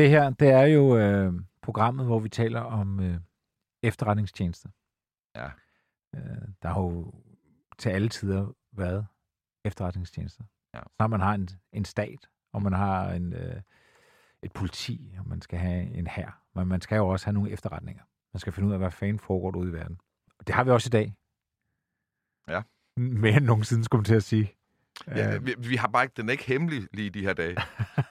Det her, det er jo øh, programmet, hvor vi taler om øh, efterretningstjenester. Ja. Øh, der har jo til alle tider været efterretningstjenester. Ja. Så man har en, en stat, og man har en, øh, et politi, og man skal have en hær. Men man skal jo også have nogle efterretninger. Man skal finde ud af, hvad fanden foregår ude i verden. Og det har vi også i dag. Ja. Mere end nogensinde, skulle man til at sige. Ja, vi, vi har bare ikke, den er ikke hemmelig lige de her dage.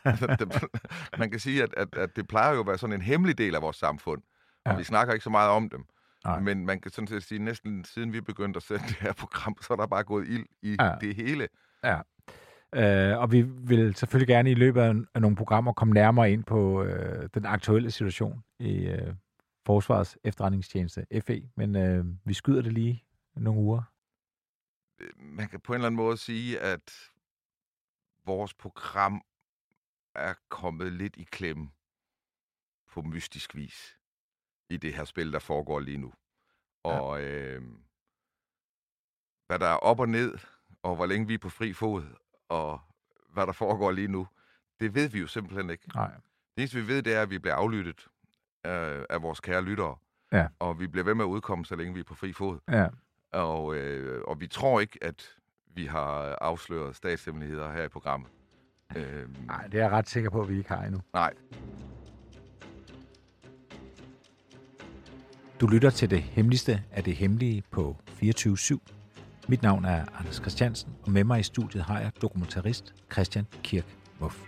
Altså, man kan sige, at, at, at det plejer jo at være sådan en hemmelig del af vores samfund. Og Ja. vi snakker ikke så meget om dem. Nej. Men man kan sådan set sige, næsten siden vi begyndte at sende det her program, så er der bare gået ild i Ja. ja. det hele. Øh, og vi vil selvfølgelig gerne i løbet af, af nogle programmer komme nærmere ind på øh, den aktuelle situation i øh, Forsvarets efterretningstjeneste, FE, men øh, vi skyder det lige nogle uger. Man kan på en eller anden måde sige, at vores program er kommet lidt i klemme på mystisk vis i det her spil, der foregår lige nu. Og øh, hvad der er op og ned, og hvor længe vi er på fri fod, og hvad der foregår lige nu, det ved vi jo simpelthen ikke. Nej. Det eneste, vi ved, det er, at vi bliver aflyttet øh, af vores kære lyttere. Ja. Og vi bliver ved med at udkomme, så længe vi er på fri fod. Ja. Og, øh, og vi tror ikke, at vi har afsløret statshemmeligheder her i programmet. Øh, Nej, det er jeg ret sikker på, at vi ikke har endnu. nej. Du lytter til det hemmeligste af det hemmelige på 24-7. Mit navn er Anders Christiansen, og med mig i studiet har jeg dokumentarist Christian Kirk Muff.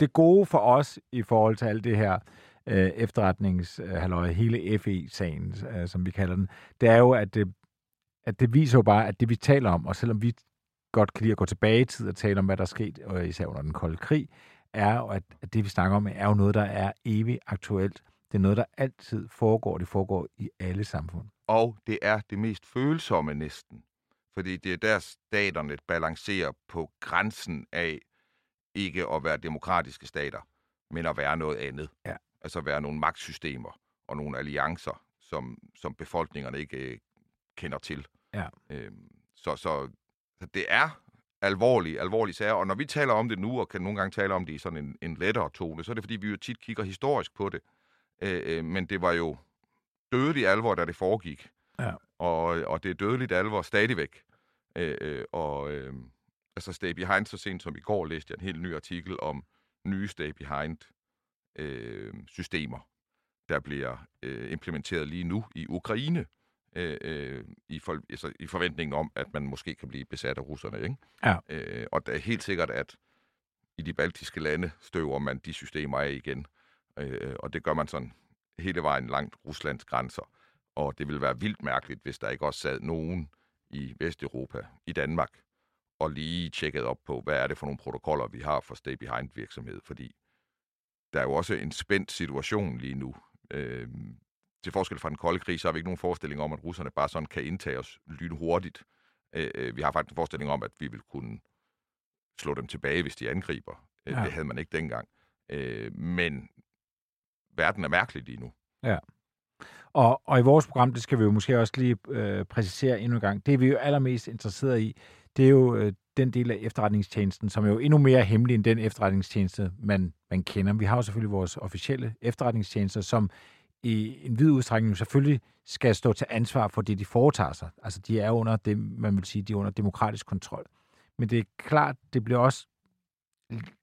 Det gode for os i forhold til alt det her øh, efterretningshalløj, hele FE-sagen, øh, som vi kalder den, det er jo, at det, at det viser jo bare, at det vi taler om, og selvom vi godt kan lide at gå tilbage i tid og tale om, hvad der er sket, og især under den kolde krig, er jo, at, at det vi snakker om, er jo noget, der er evigt aktuelt. Det er noget, der altid foregår. Det foregår i alle samfund. Og det er det mest følsomme næsten. Fordi det er der, staterne balancerer på grænsen af ikke at være demokratiske stater, men at være noget andet. Ja. Altså være nogle magtsystemer og nogle alliancer, som, som befolkningerne ikke øh, kender til. Ja. Øhm, så, så så det er alvorlige, alvorlige sager, og når vi taler om det nu, og kan nogle gange tale om det i sådan en, en lettere tone, så er det fordi, vi jo tit kigger historisk på det. Øh, øh, men det var jo dødelig alvor, da det foregik. Ja. Og, og det er dødeligt alvor stadigvæk. Øh, øh, og øh, altså Stay Behind, så sent som i går læste jeg en helt ny artikel om nye Stay Behind øh, systemer, der bliver øh, implementeret lige nu i Ukraine. Øh, øh, i, for, altså, i forventningen om, at man måske kan blive besat af russerne. Ikke? Ja. Øh, og det er helt sikkert, at i de baltiske lande støver man de systemer af igen. Øh, og det gør man sådan hele vejen langt Ruslands grænser. Og det ville være vildt mærkeligt, hvis der ikke også sad nogen i Vesteuropa, i Danmark, og lige tjekkede op på, hvad er det for nogle protokoller, vi har for stay behind virksomhed. Fordi der er jo også en spændt situation lige nu. Øh, til forskel fra den kolde krig, så har vi ikke nogen forestilling om, at russerne bare sådan kan indtage os lynhurtigt. Øh, øh, vi har faktisk en forestilling om, at vi vil kunne slå dem tilbage, hvis de angriber. Øh, Ja. Det havde man ikke dengang. Øh, men verden er mærkelig lige nu. Og, og i vores program, det skal vi jo måske også lige øh, præcisere endnu en gang, det vi er jo allermest interesseret i, det er jo øh, den del af efterretningstjenesten, som er jo endnu mere hemmelig end den efterretningstjeneste, man, man kender. Vi har jo selvfølgelig vores officielle efterretningstjenester, som i en vid udstrækning selvfølgelig skal stå til ansvar for det, de foretager sig. Altså, de er under det, man vil sige, de er under demokratisk kontrol. Men det er klart, det bliver også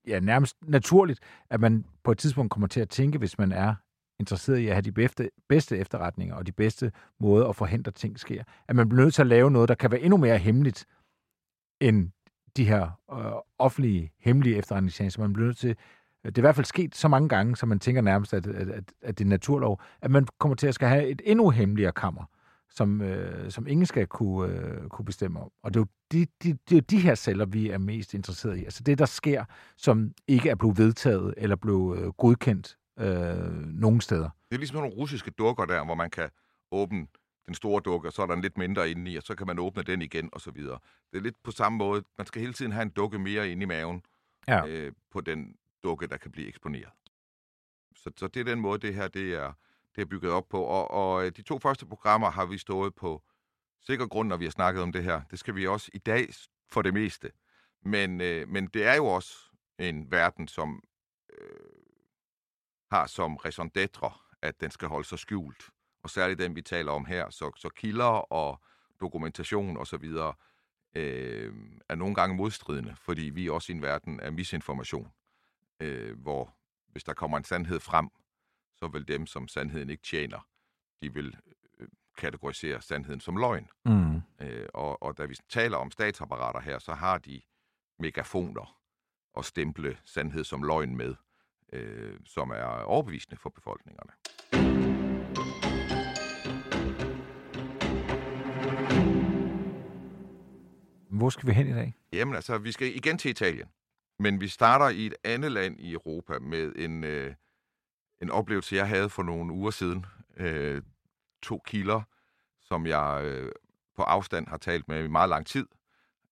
ja, nærmest naturligt, at man på et tidspunkt kommer til at tænke, hvis man er interesseret i at have de bedste, bedste efterretninger og de bedste måder at forhindre ting sker, at man bliver nødt til at lave noget, der kan være endnu mere hemmeligt end de her øh, offentlige, hemmelige efterretningstjenester. Man bliver nødt til, øh, det er i hvert fald sket så mange gange, så man tænker nærmest, at, at, at, at det er naturlov, at man kommer til at skal have et endnu hemmeligere kammer, som, øh, som ingen skal kunne, øh, kunne bestemme om. Og det er, jo de, de, det er jo de her celler, vi er mest interesseret i. Altså det, der sker, som ikke er blevet vedtaget eller blevet øh, godkendt øh, nogen steder. Det er ligesom nogle russiske dukker der, hvor man kan åbne den store dukke, og så er der en lidt mindre inde i, og så kan man åbne den igen, og så videre. Det er lidt på samme måde. Man skal hele tiden have en dukke mere inde i maven Ja. øh, på den dukke, der kan blive eksponeret. Så, så det er den måde, det her det er, det er bygget op på. Og, og øh, de to første programmer har vi stået på sikker grund, når vi har snakket om det her. Det skal vi også i dag for det meste. Men, øh, men det er jo også en verden, som øh, har som raison d'être, at den skal holde sig skjult. Og særligt den, vi taler om her. Så, så kilder og dokumentation osv. Øh, er nogle gange modstridende, fordi vi også i en verden af misinformation, øh, hvor hvis der kommer en sandhed frem, så vil dem, som sandheden ikke tjener, de vil øh, kategorisere sandheden som løgn. Mm. Øh, og, og da vi taler om statsapparater her, så har de megafoner og stemple sandhed som løgn med, øh, som er overbevisende for befolkningerne. Hvor skal vi hen i dag? Jamen altså, vi skal igen til Italien. Men vi starter i et andet land i Europa med en, øh, en oplevelse, jeg havde for nogle uger siden. Øh, to kilder, som jeg øh, på afstand har talt med i meget lang tid.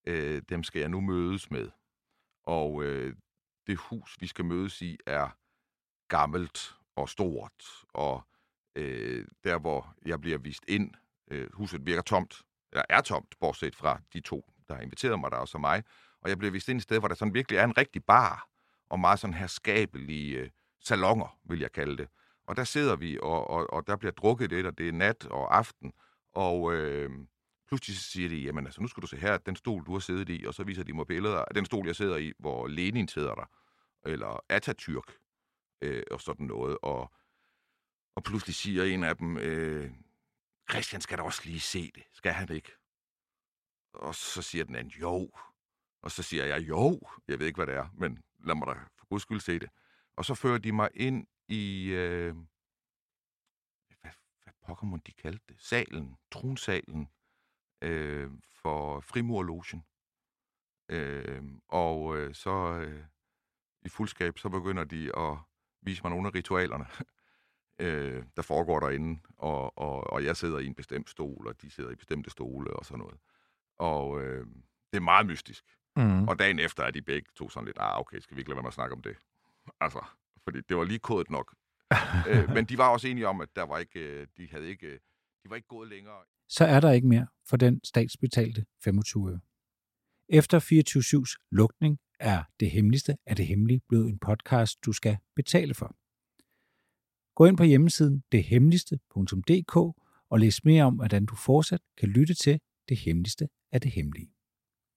Øh, dem skal jeg nu mødes med. Og øh, det hus, vi skal mødes i, er gammelt og stort. Og øh, der, hvor jeg bliver vist ind, øh, huset virker tomt, eller er tomt, bortset fra de to, der har inviteret mig, der også mig. Og jeg blev vist ind et sted, hvor der sådan virkelig er en rigtig bar, og meget sådan herskabelige øh, salonger, vil jeg kalde det. Og der sidder vi, og, og, og der bliver drukket lidt, og det er nat og aften, og øh, pludselig siger de, jamen altså, nu skal du se her, den stol, du har siddet i, og så viser de mig billeder af den stol, jeg sidder i, hvor Lenin sidder der, eller Atatürk, øh, og sådan noget, og, og pludselig siger en af dem, øh, Christian skal da også lige se det, skal han ikke? Og så siger den anden, jo. Og så siger jeg, jo, jeg ved ikke, hvad det er, men lad mig da for guds skyld se det. Og så fører de mig ind i, øh, hvad, hvad pokker må de kaldte det? Salen, tronsalen øh, for frimurlogen. Øh, og øh, så øh, i fuldskab, så begynder de at vise mig nogle af ritualerne, øh, der foregår derinde. Og, og, og jeg sidder i en bestemt stol, og de sidder i bestemte stole og sådan noget. Og øh, det er meget mystisk. Mm. Og dagen efter er de begge to sådan lidt, ah, okay, skal vi ikke lade være med at snakke om det? Altså, fordi det var lige kodet nok. øh, men de var også enige om, at der var ikke, øh, de havde ikke, øh, de var ikke gået længere. så er der ikke mere for den statsbetalte 25 øre. Efter 24-7's lukning er det hemmeligste af det hemmelige blevet en podcast, du skal betale for. Gå ind på hjemmesiden dethemmeligste.dk og læs mere om, hvordan du fortsat kan lytte til det hemmeligste af det hemmelige.